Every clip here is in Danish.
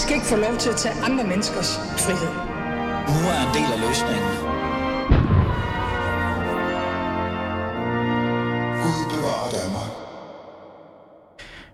skal ikke få lov til at tage andre menneskers frihed. Nu er en del af løsningen.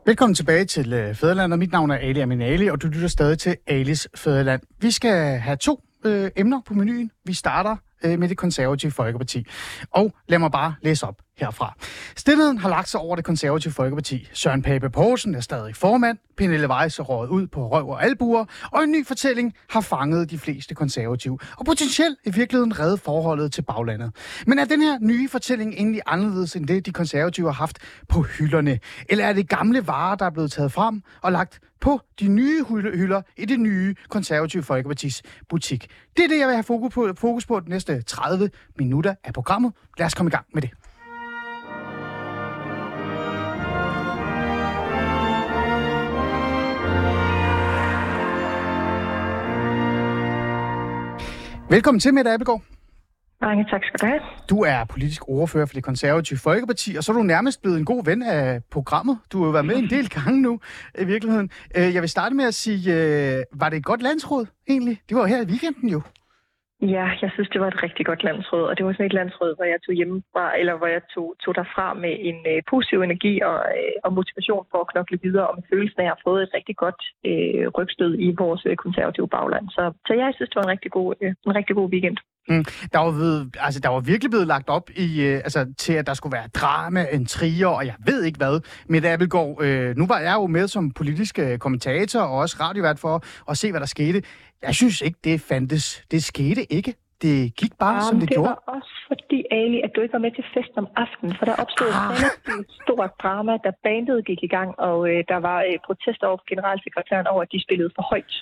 Velkommen tilbage til øh, Fæderland, og mit navn er Ali Aminali, og du lytter stadig til Alis Fæderland. Vi skal have to øh, emner på menuen. Vi starter øh, med det konservative Folkeparti. Og lad mig bare læse op herfra. Stilheden har lagt sig over det konservative Folkeparti. Søren Pape Poulsen er stadig formand, Pernille Weiss er ud på røv og albuer, og en ny fortælling har fanget de fleste konservative, og potentielt i virkeligheden reddet forholdet til baglandet. Men er den her nye fortælling egentlig anderledes end det, de konservative har haft på hylderne? Eller er det gamle varer, der er blevet taget frem og lagt på de nye hylder i det nye konservative Folkepartis butik? Det er det, jeg vil have fokus på, fokus på de næste 30 minutter af programmet. Lad os komme i gang med det. Velkommen til, Mette Abelgaard. Mange tak skal du have. Du er politisk ordfører for det konservative Folkeparti, og så er du nærmest blevet en god ven af programmet. Du har jo været med en del gange nu, i virkeligheden. Øh, jeg vil starte med at sige, øh, var det et godt landsråd egentlig? Det var jo her i weekenden jo. Ja, jeg synes, det var et rigtig godt landsråd, og det var sådan et landsråd, hvor jeg tog hjemmefra, eller hvor jeg tog, tog derfra med en øh, positiv energi og, øh, og motivation for at knokle videre, og med følelsen af at have fået et rigtig godt øh, rygstød i vores øh, konservative bagland. Så, så jeg synes, det var en rigtig god, øh, en rigtig god weekend. Mm. Der, var ved, altså, der var virkelig blevet lagt op i, øh, altså, til, at der skulle være drama, en trier, og jeg ved ikke hvad. Men Abelgaard, øh, nu var jeg jo med som politisk øh, kommentator og også radiovært for at se, hvad der skete. Jeg synes ikke, det fandtes. Det skete ikke. Det gik bare, ja, som det, det gjorde. Det var også fordi, Ali, at du ikke var med til fest om aftenen, for der opstod ah. et stort drama, da bandet gik i gang, og øh, der var øh, protester over generalsekretæren over, at de spillede for højt.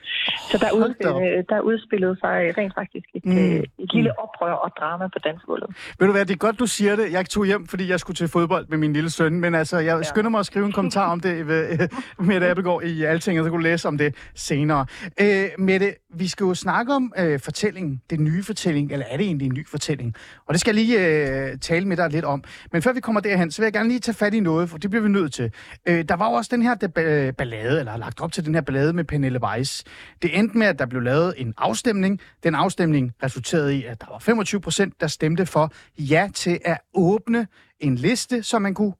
Så der, ud, øh, der udspillede sig rent faktisk et, mm. øh, et lille mm. oprør og drama på dansgulvet. Ved du hvad, det er godt, du siger det. Jeg tog hjem, fordi jeg skulle til fodbold med min lille søn, men altså, jeg ja. skynder mig at skrive en kommentar om det med, med Appelgaard i Altinget, så kunne du læse om det senere. Øh, Mette, vi skal jo snakke om øh, fortællingen, det nye fortælling, eller er det egentlig en ny fortælling? Og det skal jeg lige øh, tale med dig lidt om. Men før vi kommer derhen, så vil jeg gerne lige tage fat i noget, for det bliver vi nødt til. Øh, der var jo også den her ballade, eller lagt op til den her ballade med Pernille Weiss. Det endte med, at der blev lavet en afstemning. Den afstemning resulterede i, at der var 25 procent, der stemte for ja til at åbne en liste, så man kunne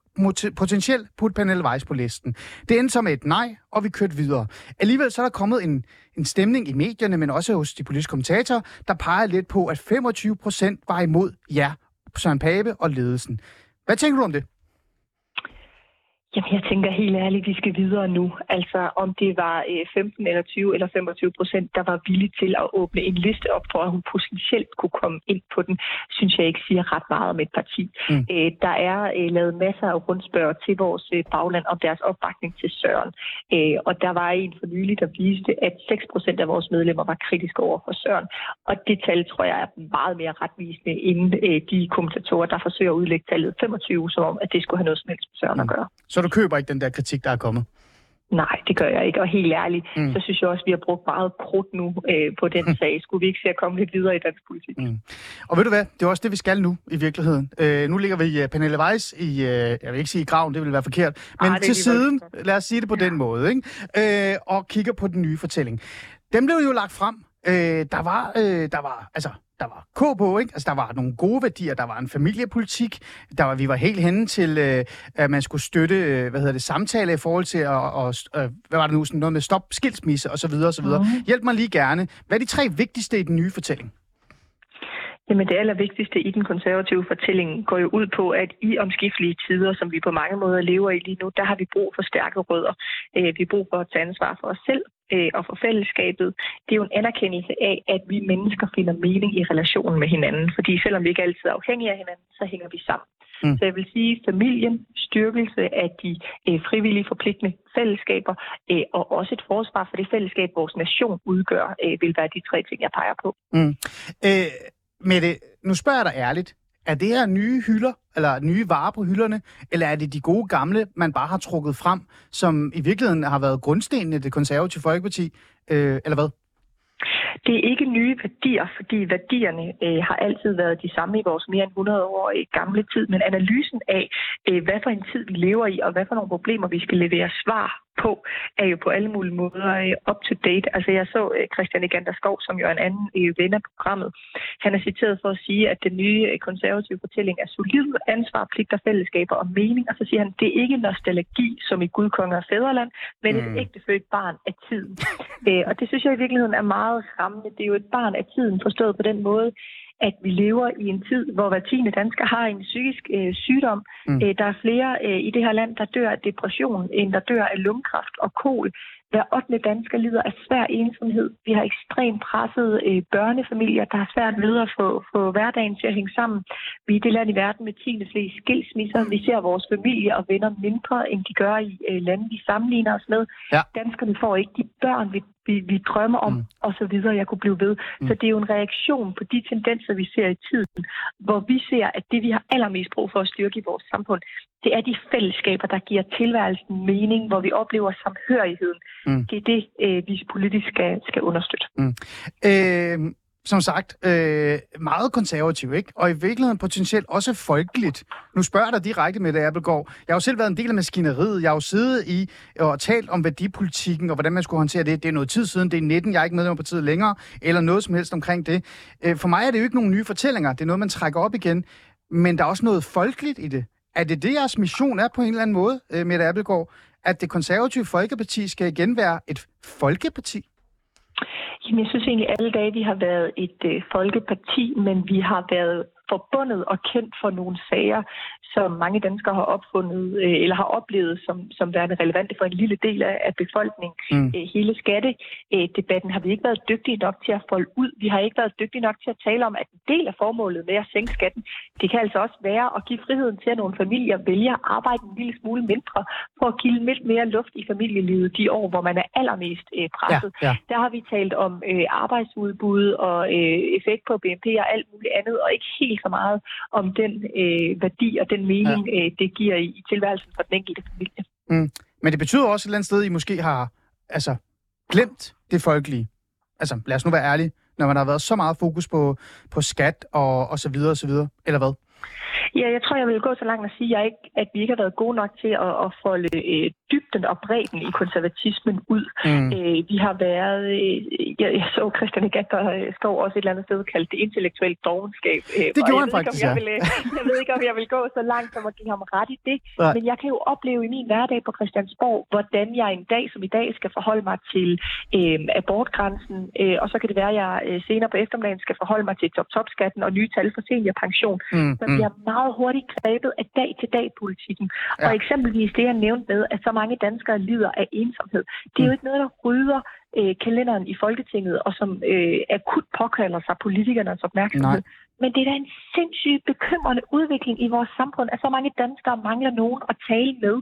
potentielt putte Pernille Weiss på listen. Det endte så med et nej, og vi kørte videre. Alligevel så er der kommet en, en stemning i medierne, men også hos de politiske kommentatorer, der peger lidt på, at 25 procent var imod ja, Søren Pape og ledelsen. Hvad tænker du om det? Jamen, jeg tænker helt ærligt, vi skal videre nu. Altså, om det var 15 eller 20 eller 25 procent, der var villige til at åbne en liste op for, at hun potentielt kunne komme ind på den, synes jeg ikke siger ret meget om et parti. Mm. Øh, der er øh, lavet masser af rundspørg til vores øh, bagland om deres opbakning til Søren. Og der var en for nylig, der viste, at 6 procent af vores medlemmer var kritiske over for Søren. Og det tal tror jeg er meget mere retvisende end de kommentatorer, der forsøger at udlægge tallet 25, som om, at det skulle have noget som helst med Søren mm. at gøre. Så du køber ikke den der kritik, der er kommet? Nej, det gør jeg ikke. Og helt ærligt, mm. så synes jeg også, at vi har brugt meget krudt nu øh, på den mm. sag. Skulle vi ikke se at komme lidt videre i dansk politik? Mm. Og ved du hvad? Det er også det, vi skal nu i virkeligheden. Øh, nu ligger vi uh, Pernille Weiss i, uh, jeg vil ikke sige i graven, det vil være forkert, men Arh, til siden, lad os sige det på ja. den måde, ikke? Øh, og kigger på den nye fortælling. Den blev jo lagt frem. Øh, der var, øh, der var, altså, der var K på, ikke? Altså, der var nogle gode værdier, der var en familiepolitik, der var, vi var helt henne til, øh, at man skulle støtte, øh, hvad hedder det, samtale i forhold til, at, og, øh, hvad var det nu, sådan noget med stop skilsmisse og så videre og så videre. Mm. Hjælp mig lige gerne. Hvad er de tre vigtigste i den nye fortælling? Jamen det allervigtigste i den konservative fortælling går jo ud på, at i omskiftelige tider, som vi på mange måder lever i lige nu, der har vi brug for stærke rødder. Øh, vi har brug for at tage ansvar for os selv øh, og for fællesskabet. Det er jo en anerkendelse af, at vi mennesker finder mening i relationen med hinanden. Fordi selvom vi ikke altid er afhængige af hinanden, så hænger vi sammen. Mm. Så jeg vil sige, familien, styrkelse af de øh, frivillige forpligtende fællesskaber, øh, og også et forsvar for det fællesskab, vores nation udgør, øh, vil være de tre ting, jeg peger på. Mm. Øh, Mette, nu spørger jeg dig ærligt. Er det her nye hylder, eller nye varer på hylderne, eller er det de gode gamle, man bare har trukket frem, som i virkeligheden har været grundstenen i det konservative folkeparti, øh, eller hvad? Det er ikke nye værdier, fordi værdierne øh, har altid været de samme i vores mere end 100 år øh, gamle tid, men analysen af, øh, hvad for en tid vi lever i, og hvad for nogle problemer vi skal levere svar på, er jo på alle mulige måder øh, up to date. Altså jeg så øh, Christian Egander Skov, som jo er en anden øh, ven af programmet. Han er citeret for at sige, at den nye konservative fortælling er solid, ansvar, pligter, fællesskaber og mening. Og så siger han, det er ikke nostalgi, som i Gud, konger og fædreland, men mm. et ægtefødt barn af tiden. og det synes jeg i virkeligheden er meget rammende. Det er jo et barn af tiden, forstået på den måde, at vi lever i en tid, hvor hver tiende dansker har en psykisk øh, sygdom. Mm. Øh, der er flere øh, i det her land, der dør af depression, end der dør af lungekræft og kol. Hver 8. dansker lider af svær ensomhed. Vi har ekstremt pressede øh, børnefamilier, der har svært ved at få, få hverdagen til at hænge sammen. Vi er det land i verden med 10. flest skilsmisser. Vi ser vores familie og venner mindre, end de gør i øh, lande, vi sammenligner os med. Ja. Danskerne får ikke de børn, vi vi, vi drømmer om, mm. og så videre. Jeg kunne blive ved. Mm. Så det er jo en reaktion på de tendenser, vi ser i tiden, hvor vi ser, at det, vi har allermest brug for at styrke i vores samfund, det er de fællesskaber, der giver tilværelsen mening, hvor vi oplever samhørigheden. Mm. Det er det, øh, vi politisk skal, skal understøtte. Mm. Øh, som sagt, øh, meget konservativ, ikke? Og i virkeligheden potentielt også folkeligt. Nu spørger jeg dig direkte med det, Appelgaard. Jeg har jo selv været en del af maskineriet. Jeg har jo siddet i og talt om værdipolitikken og hvordan man skulle håndtere det. Det er noget tid siden. Det er 19. Jeg er ikke medlem af partiet længere, eller noget som helst omkring det. Øh, for mig er det jo ikke nogen nye fortællinger. Det er noget, man trækker op igen. Men der er også noget folkeligt i det. Er det det, jeres mission er på en eller anden måde, øh, Mette Appelgaard? At det konservative Folkeparti skal igen være et folkeparti? Jamen, jeg synes egentlig, at alle dage vi har været et øh, folkeparti, men vi har været forbundet og kendt for nogle sager, som mange danskere har opfundet øh, eller har oplevet som, som værende relevante for en lille del af, befolkningen. Mm. Øh, hele skattedebatten har vi ikke været dygtige nok til at folde ud. Vi har ikke været dygtige nok til at tale om, at en del af formålet med at sænke skatten, det kan altså også være at give friheden til, at nogle familier vælger at arbejde en lille smule mindre for at give lidt mere luft i familielivet de år, hvor man er allermest øh, presset. Ja, ja. Der har vi talt om øh, arbejdsudbud og øh, effekt på BNP og alt muligt andet, og ikke helt så meget om den øh, værdi og den mening, ja. øh, det giver i, i tilværelsen for den enkelte familie. Mm. Men det betyder også et eller andet sted, at I måske har altså, glemt det folkelige. Altså, lad os nu være ærlige, når man har været så meget fokus på, på skat og, og så videre og så videre, eller hvad? Ja, jeg tror, jeg vil gå så langt at sige, at, jeg ikke, at vi ikke har været gode nok til at, at folde øh, dybden og bredden i konservatismen ud. Mm. Øh, vi har været, øh, jeg, jeg så Christian Egatter øh, står også et eller andet sted kaldt det intellektuelle dogenskab. Øh, det gjorde han faktisk, ikke, jeg, vil, øh, jeg ved ikke, om jeg vil gå så langt som at give ham ret i det, Nej. men jeg kan jo opleve i min hverdag på Christiansborg, hvordan jeg en dag som i dag skal forholde mig til øh, abortgrænsen, øh, og så kan det være, at jeg øh, senere på eftermiddagen skal forholde mig til top-top-skatten og nye tal for seniorpension. Mm. Man bliver mm. Meget hurtigt grebet af dag-til-dag-politikken. Ja. Og eksempelvis det, jeg nævnte med, at så mange danskere lider af ensomhed. Det er jo mm. ikke noget, der rydder øh, kalenderen i Folketinget, og som øh, akut påkalder sig politikernes opmærksomhed. Nej. Men det er da en sindssygt bekymrende udvikling i vores samfund, at så mange danskere mangler nogen at tale med.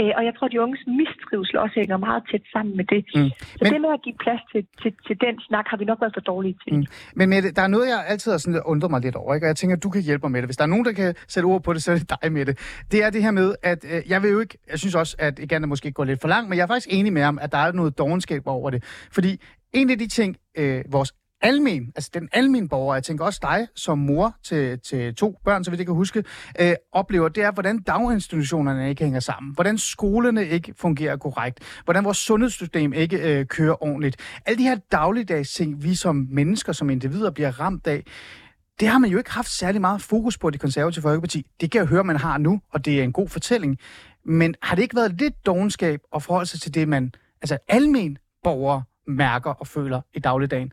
Øh, og jeg tror, at de unges mistrivsel også hænger meget tæt sammen med det. Mm. Så Men... det med at give plads til, til, til den snak, har vi nok været for dårlige til. Mm. Men Mette, der er noget, jeg altid har sådan undret mig lidt over, ikke? og jeg tænker, at du kan hjælpe mig med det. Hvis der er nogen, der kan sætte ord på det, så er det dig med det. Det er det her med, at øh, jeg vil jo ikke, jeg synes også, at igen er måske går lidt for langt, men jeg er faktisk enig med ham, at der er noget dogenskab over det. Fordi en af de ting, øh, vores almen, altså den almen borger, jeg tænker også dig som mor til, til to børn, så vidt jeg kan huske, øh, oplever, det er, hvordan daginstitutionerne ikke hænger sammen, hvordan skolerne ikke fungerer korrekt, hvordan vores sundhedssystem ikke øh, kører ordentligt. Alle de her dagligdags ting, vi som mennesker, som individer bliver ramt af, det har man jo ikke haft særlig meget fokus på, det konservative Folkeparti. Det kan jeg høre, man har nu, og det er en god fortælling. Men har det ikke været lidt dogenskab at forholde sig til det, man, altså almen borgere mærker og føler i dagligdagen?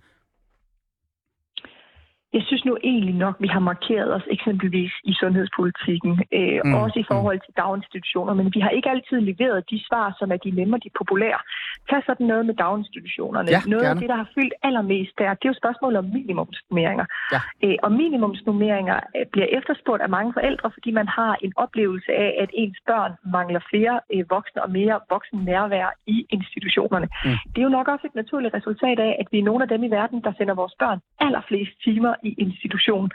Jeg synes nu egentlig nok, vi har markeret os eksempelvis i sundhedspolitikken, øh, mm. også i forhold til daginstitutioner, men vi har ikke altid leveret de svar, som er de nemme og de populære. Tag sådan noget med daginstitutionerne. Ja, noget gerne. af det, der har fyldt allermest der, det er jo spørgsmålet om minimumsnummeringer. Ja. Øh, og minimumsnummeringer øh, bliver efterspurgt af mange forældre, fordi man har en oplevelse af, at ens børn mangler flere øh, voksne og mere voksen nærvær i institutionerne. Mm. Det er jo nok også et naturligt resultat af, at vi er nogle af dem i verden, der sender vores børn allerflest timer i institution.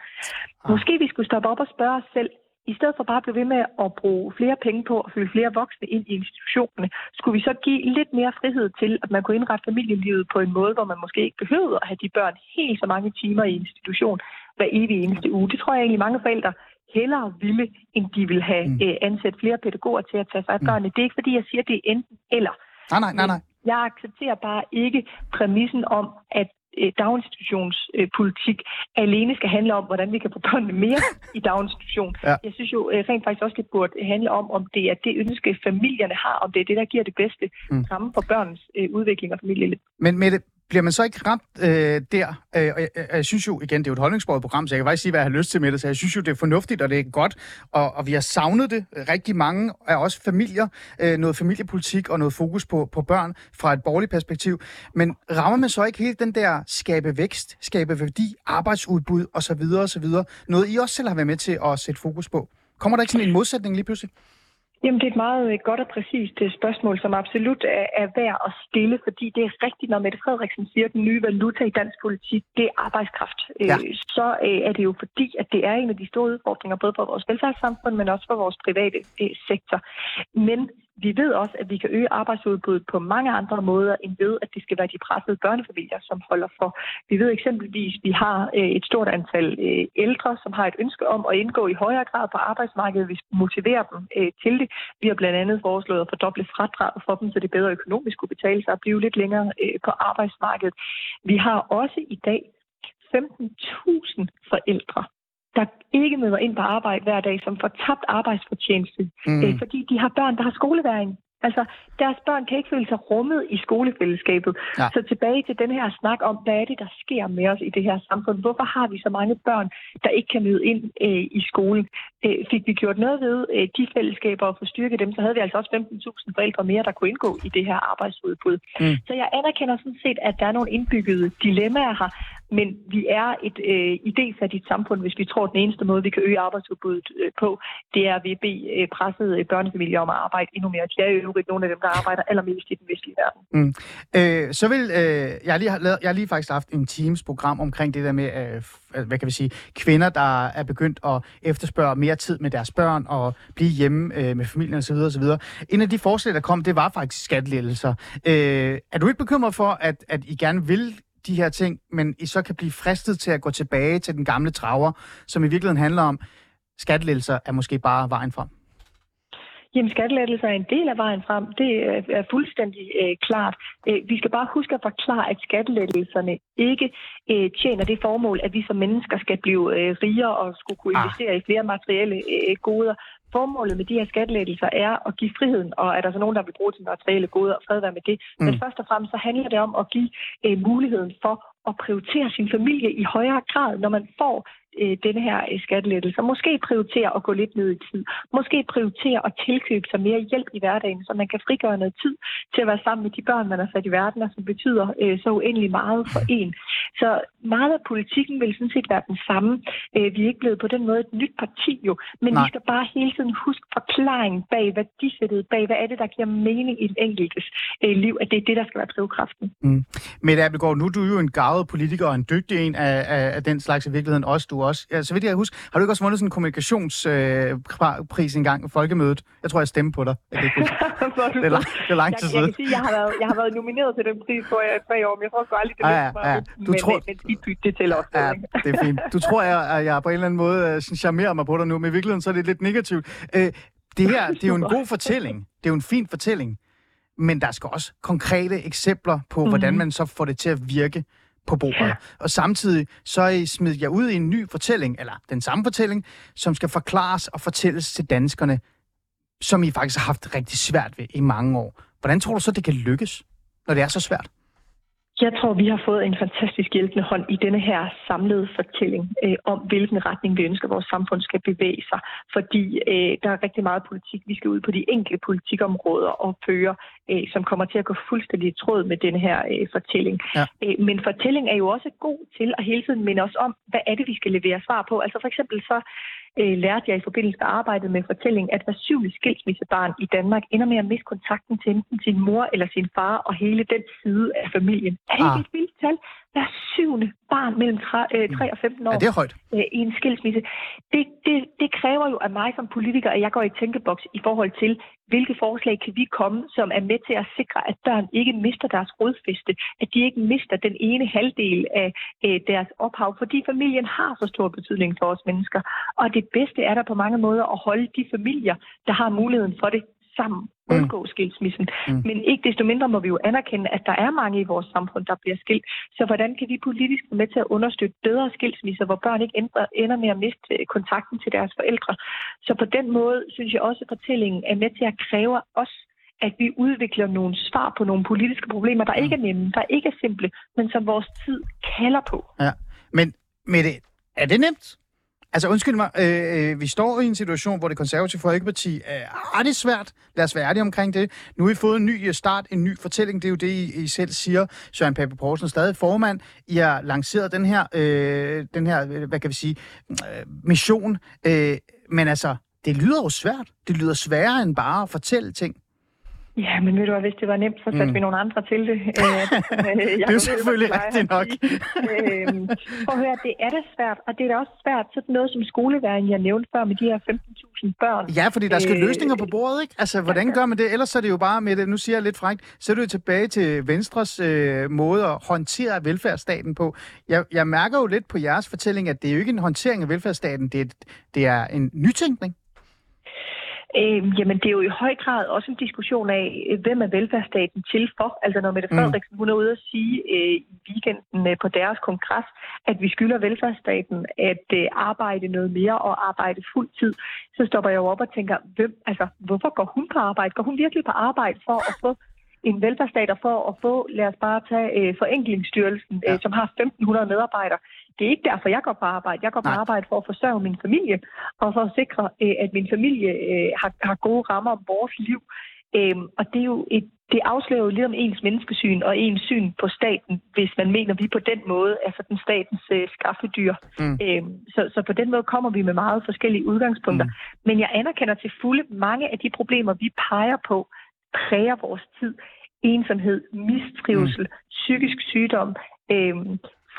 Ah. Måske vi skulle stoppe op og spørge os selv, i stedet for bare at blive ved med at bruge flere penge på at fylde flere voksne ind i institutionerne, skulle vi så give lidt mere frihed til, at man kunne indrette familielivet på en måde, hvor man måske ikke behøvede at have de børn helt så mange timer i institution hver evig eneste uge. Det tror jeg egentlig mange forældre hellere ville, end de vil have mm. øh, ansat flere pædagoger til at tage sig af mm. børnene. Det er ikke fordi, jeg siger, det er enten eller. Nej, nej, nej, nej. Jeg accepterer bare ikke præmissen om, at daginstitutionspolitik alene skal handle om, hvordan vi kan få børnene mere i daginstitution. Ja. Jeg synes jo øh, rent faktisk også, det burde handle om, om det er det ønske, familierne har, om det er det, der giver det bedste Mm. ramme for børns øh, udvikling og familieliv. Men Mette, bliver man så ikke ramt øh, der? Øh, og jeg, jeg, jeg synes jo, igen, det er jo et holdningsbordet program, så jeg kan faktisk sige, hvad jeg har lyst til med det, så jeg synes jo, det er fornuftigt, og det er godt, og, og vi har savnet det rigtig mange af os familier, øh, noget familiepolitik og noget fokus på, på børn fra et borgerligt perspektiv. Men rammer man så ikke helt den der skabe vækst, skabe værdi, arbejdsudbud osv. osv. Noget I også selv har været med til at sætte fokus på? Kommer der ikke sådan en modsætning lige pludselig? Jamen, det er et meget øh, godt og præcist øh, spørgsmål, som absolut er, er værd at stille, fordi det er rigtigt, når Mette Frederiksen siger, at den nye valuta i dansk politik, det er arbejdskraft. Ja. Øh, så øh, er det jo fordi, at det er en af de store udfordringer, både for vores velfærdssamfund, men også for vores private sektor. Men vi ved også, at vi kan øge arbejdsudbuddet på mange andre måder, end ved, at det skal være de pressede børnefamilier, som holder for. Vi ved eksempelvis, at vi har øh, et stort antal øh, ældre, som har et ønske om at indgå i højere grad på arbejdsmarkedet, hvis vi motiverer dem øh, til det. Vi har blandt andet foreslået at fordoble fradraget for dem, så det bedre økonomisk kunne betale sig at blive lidt længere på arbejdsmarkedet. Vi har også i dag 15.000 forældre, der ikke møder ind på arbejde hver dag, som får tabt arbejdsfortjeneste, mm. øh, fordi de har børn, der har skoleværing. Altså, deres børn kan ikke føle sig rummet i skolefællesskabet. Ja. Så tilbage til den her snak om, hvad er det, der sker med os i det her samfund? Hvorfor har vi så mange børn, der ikke kan møde ind øh, i skolen? Øh, fik vi gjort noget ved øh, de fællesskaber og få styrket dem, så havde vi altså også 15.000 forældre mere, der kunne indgå i det her arbejdsudbud. Mm. Så jeg anerkender sådan set, at der er nogle indbyggede dilemmaer her, men vi er et øh, idéfattigt samfund, hvis vi tror, at den eneste måde, vi kan øge arbejdsudbuddet øh, på, det er ved at bede øh, pressede øh, børnefamilier om at arbejde endnu mere. De er jo øvrigt nogle af dem, der arbejder allermest i den vestlige verden. Mm. Øh, så vil øh, jeg har lige har lavet, jeg har lige faktisk haft en Teams program omkring det der med øh, øh, hvad kan vi sige kvinder der er begyndt at efterspørge mere tid med deres børn og blive hjemme øh, med familien osv. osv. En af de forslag der kom, det var faktisk skattelettelser. Øh, er du ikke bekymret for at at I gerne vil de her ting, men I så kan blive fristet til at gå tilbage til den gamle traver, som i virkeligheden handler om skattelettelser er måske bare vejen frem? Jamen, skattelettelser er en del af vejen frem. Det er, er fuldstændig øh, klart. Øh, vi skal bare huske at forklare, at skattelettelserne ikke øh, tjener det formål, at vi som mennesker skal blive øh, rigere og skulle kunne Ah. investere i flere materielle øh, goder. Formålet med de her skattelettelser er at give friheden, og er der så nogen, der vil bruge til materielle goder, og fred være med det. Mm. Men først og fremmest så handler det om at give øh, muligheden for at prioritere sin familie i højere grad, når man får øh, denne her øh, skattelettelse. Måske prioritere at gå lidt ned i tid. Måske prioritere at tilkøbe sig mere hjælp i hverdagen, så man kan frigøre noget tid til at være sammen med de børn, man har sat i verden, og som betyder øh, så uendelig meget for en. Så meget af politikken vil sådan set være den samme. Øh, vi er ikke blevet på den måde et nyt parti jo, men Nej. vi skal bare hele tiden huske forklaringen bag værdisættet, bag hvad er det, der giver mening i den enkeltes øh, liv, at det er det, der skal være drivkraften. Mette Abelgaard, nu er du jo en gavet politiker og en dygtig en af, af, af den slags i virkeligheden. Også du også. Ja, så vidt jeg husker, har du ikke også vundet sådan en kommunikationspris øh, engang i folkemødet? Jeg tror, jeg stemte på dig. Jeg kan ikke Det er, lang, det er lang jeg, tid jeg siden. kan sige, jeg har været, jeg har været nomineret til den pris for jeg, tre år, men jeg tror sgu aldrig, det lykkedes ja, ja. Du men, tror- men, men det tæller også. Ja, det er fint. Du tror, jeg, at jeg på en eller anden måde sådan charmerer mig på dig nu, men i virkeligheden så er det lidt negativt. Øh, det her, det er jo en god fortælling. Det er jo en fin fortælling. Men der skal også konkrete eksempler på, mm. hvordan man så får det til at virke på bordet. Og samtidig så I smidt jer ud i en ny fortælling, eller den samme fortælling, som skal forklares og fortælles til danskerne, som I faktisk har haft rigtig svært ved i mange år. Hvordan tror du så, det kan lykkes, når det er så svært? Jeg tror, vi har fået en fantastisk hjælpende hånd i denne her samlede fortælling øh, om, hvilken retning vi ønsker, vores samfund skal bevæge sig. Fordi øh, der er rigtig meget politik, vi skal ud på de enkelte politikområder og føre, øh, som kommer til at gå fuldstændig i tråd med denne her øh, fortælling. Ja. Øh, men fortælling er jo også god til at hele tiden minde os om, hvad er det, vi skal levere svar på. Altså for eksempel så øh, lærte jeg i forbindelse med arbejdet med fortælling, at hver syvende skilsmissebarn i Danmark ender med at miste kontakten til enten sin mor eller sin far og hele den side af familien. Er det Ah. ikke et vildt tal? Hver syvende barn mellem 3, øh, 3 og 15 år Er det højt? øh, i en skilsmisse. Det, det, det kræver jo af mig som politiker, at jeg går i tænkeboks i forhold til, hvilke forslag kan vi komme, som er med til at sikre, at børn ikke mister deres rodfæste, at de ikke mister den ene halvdel af øh, deres ophav, fordi familien har så stor betydning for os mennesker. Og det bedste er der på mange måder at holde de familier, der har muligheden for det sammen undgå skilsmissen. Mm. Men ikke desto mindre må vi jo anerkende, at der er mange i vores samfund, der bliver skilt. Så hvordan kan vi politisk være med til at understøtte bedre skilsmisser, hvor børn ikke ender, ender med at miste øh, kontakten til deres forældre? Så på den måde synes jeg også, at fortællingen er med til at kræve os at vi udvikler nogle svar på nogle politiske problemer, der ikke er nemme, der ikke er simple, men som vores tid kalder på. Ja, men med det, er det nemt? Altså undskyld mig, øh, øh, vi står i en situation, hvor det konservative Folkeparti øh, har det svært. Lad os være ærlige omkring det. Nu har I fået en ny øh, start, en ny fortælling. Det er jo det, I, I selv siger. Søren Pape Poulsen er stadig formand. I har lanceret den her, øh, den her øh, hvad kan vi sige, øh, mission. Øh, men altså, det lyder jo svært. Det lyder sværere end bare at fortælle ting. Ja, men ved du hvad, hvis det var nemt, så satte mm. vi nogle andre til det. Øh, det er selvfølgelig rigtigt nok. øh, prøv at høre, det er det svært, og det er da også svært, sådan noget som skoleværing, jeg nævnte før med de her 15.000 børn. Ja, fordi der skal øh, løsninger på bordet, ikke? Altså, hvordan gør man det? Ellers er det jo bare med det, nu siger jeg lidt frækt, så er du tilbage til Venstres øh, måde at håndtere velfærdsstaten på. Jeg, jeg mærker jo lidt på jeres fortælling, at det er jo ikke en håndtering af velfærdsstaten, det er, det er en nytænkning. Øh, jamen, det er jo i høj grad også en diskussion af, øh, hvem er velfærdsstaten til for. Altså, når Mette mm. Frederiksen hun er ude at sige øh, i weekenden øh, på deres kongres, at vi skylder velfærdsstaten at øh, arbejde noget mere og arbejde fuld tid, så stopper jeg jo op og tænker, hvem, altså, hvorfor går hun på arbejde? Går hun virkelig på arbejde for at få en velfærdsstat for at få, lad os bare tage øh, Forenklingsstyrelsen, øh, ja. øh, som har 1.500 medarbejdere. Det er ikke derfor, jeg går på arbejde. Jeg går på Nej. arbejde for at forsørge min familie, og for at sikre, øh, at min familie øh, har, har gode rammer om vores liv. Øhm, og det er jo et, det afslører jo lidt om ens menneskesyn og ens syn på staten, hvis man mener, at vi på den måde er sådan statens øh, skaffedyr. Mm. Øhm, så, så på den måde kommer vi med meget forskellige udgangspunkter. Mm. Men jeg anerkender til fulde mange af de problemer, vi peger på, præger vores tid. Ensomhed, mistrivsel, mm. psykisk sygdom, øh,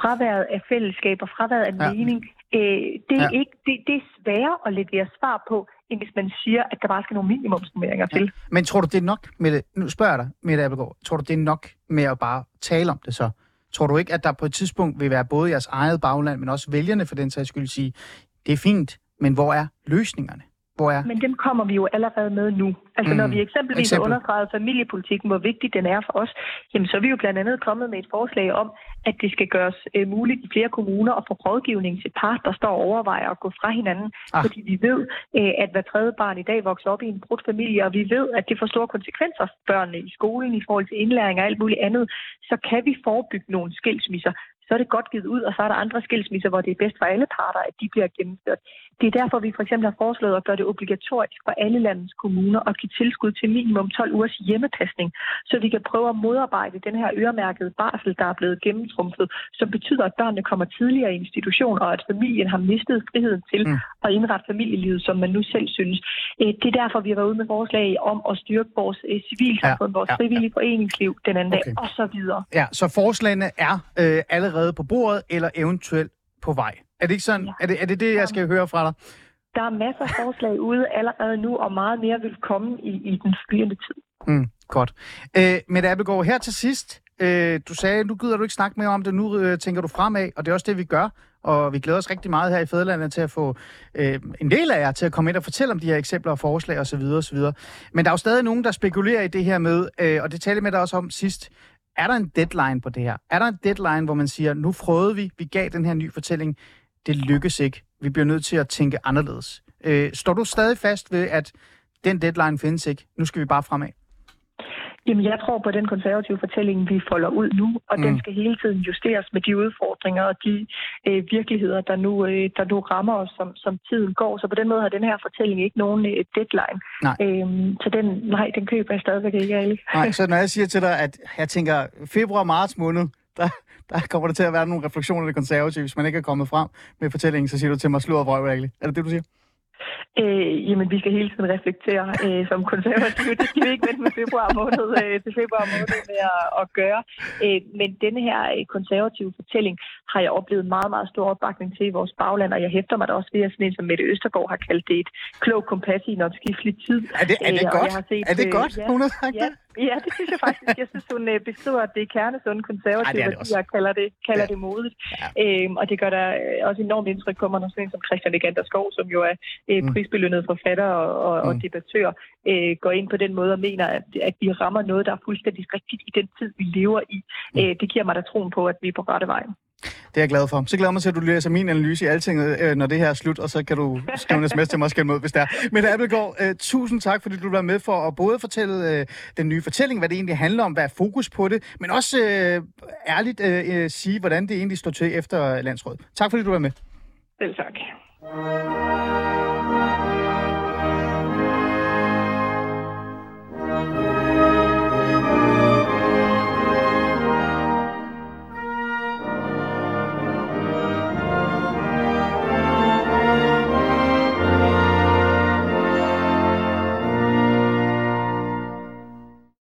fraværet af fællesskab og fraværet af ja. mening. Øh, det, er ja. ikke, det, det er sværere at levere svar på, end hvis man siger, at der bare skal nogle minimumsnummeringer ja. til. Men tror du, det er nok med det? Nu spørger jeg dig, Mette Appelgaard. Tror du, det er nok med at bare tale om det så? Tror du ikke, at der på et tidspunkt vil være både jeres eget bagland, men også vælgerne for den sags skyld sige, det er fint, men hvor er løsningerne? Hvor er? Men dem kommer vi jo allerede med nu. Altså mm. når vi eksempelvis Eksempel. har understreget familiepolitikken, hvor vigtig den er for os, jamen så er vi jo blandt andet kommet med et forslag om, at det skal gøres øh, muligt i flere kommuner at få rådgivning til par, der står og overvejer at gå fra hinanden. Ah. Fordi vi ved, øh, at hver tredje barn i dag vokser op i en brudt familie, og vi ved, at det får store konsekvenser for børnene i skolen i forhold til indlæring og alt muligt andet. Så kan vi forebygge nogle skilsmisser så er det godt givet ud, og så er der andre skilsmisser, hvor det er bedst for alle parter, at de bliver gennemført. Det er derfor, vi for eksempel har foreslået at gøre det obligatorisk for alle landets kommuner at give tilskud til minimum 12 ugers hjemmepasning, så vi kan prøve at modarbejde den her øremærkede barsel, der er blevet gennemtrumfet, som betyder, at børnene kommer tidligere i institution, og at familien har mistet friheden til mm at indrette familielivet, som man nu selv synes. Øh, det er derfor, vi har været ude med forslag om at styrke vores øh, civilsamfund, ja, vores ja, frivillige ja. foreningsliv den anden okay. dag, og så videre. Ja, så forslagene er øh, allerede på bordet, eller eventuelt på vej. Er det ikke sådan? Ja. Er, det, er det det, jeg skal høre fra dig? Der er masser af forslag ude allerede nu, og meget mere vil komme i, i den flyende tid. Mm, godt. Øh, Mette Appelgaard, her til sidst. Øh, du sagde, nu gider du ikke snakke mere om det, nu øh, tænker du fremad, og det er også det, vi gør. Og vi glæder os rigtig meget her i Fædrelandet til at få øh, en del af jer til at komme ind og fortælle om de her eksempler og forslag osv. osv. Men der er jo stadig nogen, der spekulerer i det her med, øh, og det talte med dig også om sidst, er der en deadline på det her? Er der en deadline, hvor man siger, nu frøede vi, vi gav den her ny fortælling, det lykkes ikke. Vi bliver nødt til at tænke anderledes. Øh, står du stadig fast ved, at den deadline findes ikke? Nu skal vi bare fremad. Jamen, jeg tror på den konservative fortælling, vi folder ud nu, og mm. den skal hele tiden justeres med de udfordringer og de øh, virkeligheder, der nu, øh, der nu rammer os, som, som tiden går. Så på den måde har den her fortælling ikke nogen øh, deadline. Nej. Øhm, så den, nej, den køber jeg stadigvæk ikke, alle. Nej, så når jeg siger til dig, at jeg tænker, februar-marts måned, der, der kommer der til at være nogle refleksioner af det konservative, hvis man ikke er kommet frem med fortællingen, så siger du til mig, slå og vrøv, Er det det, du siger? Øh, jamen, vi skal hele tiden reflektere øh, som konservative. Det skal vi ikke vente med februar måned, øh, til februar måned med at, at gøre. Øh, men denne her øh, konservative fortælling har jeg oplevet meget, meget stor opbakning til i vores bagland, og jeg hæfter mig da også ved, at sådan en som Mette Østergaard har kaldt det et klogt kompas i en omskiftelig tid. Er det, er det øh, godt? Set, er det godt, ja, hun har sagt ja, det? Ja, det synes jeg faktisk. Jeg synes, hun øh, beskriver, at det er kernesunde konservative Ej, det det værdier, og kalder det, kalder Ja. det modigt. Øhm, og det gør der øh, også enormt indtryk på mig, når sådan en som Christian Legander Skov, som jo er øh, Mm. prisbelønnet forfatter og, og, og Mm. debattør, øh, går ind på den måde og mener, at, at vi rammer noget, der er fuldstændig rigtigt i den tid, vi lever i. Mm. Øh, det giver mig da troen på, at vi er på rette vej. Det er jeg glad for. Så glæder jeg mig til, at du læser min analyse i altinget, øh, når det her er slut, og så kan du skrive en sms til mig og skælde ud, hvis det er. Men Appelgaard, øh, tusind tak, fordi du var med for at både fortælle øh, den nye fortælling, hvad det egentlig handler om, hvad er fokus på det, men også ærligt sige, hvordan det egentlig står til efter landsrådet. Tak fordi du var med. Selv tak.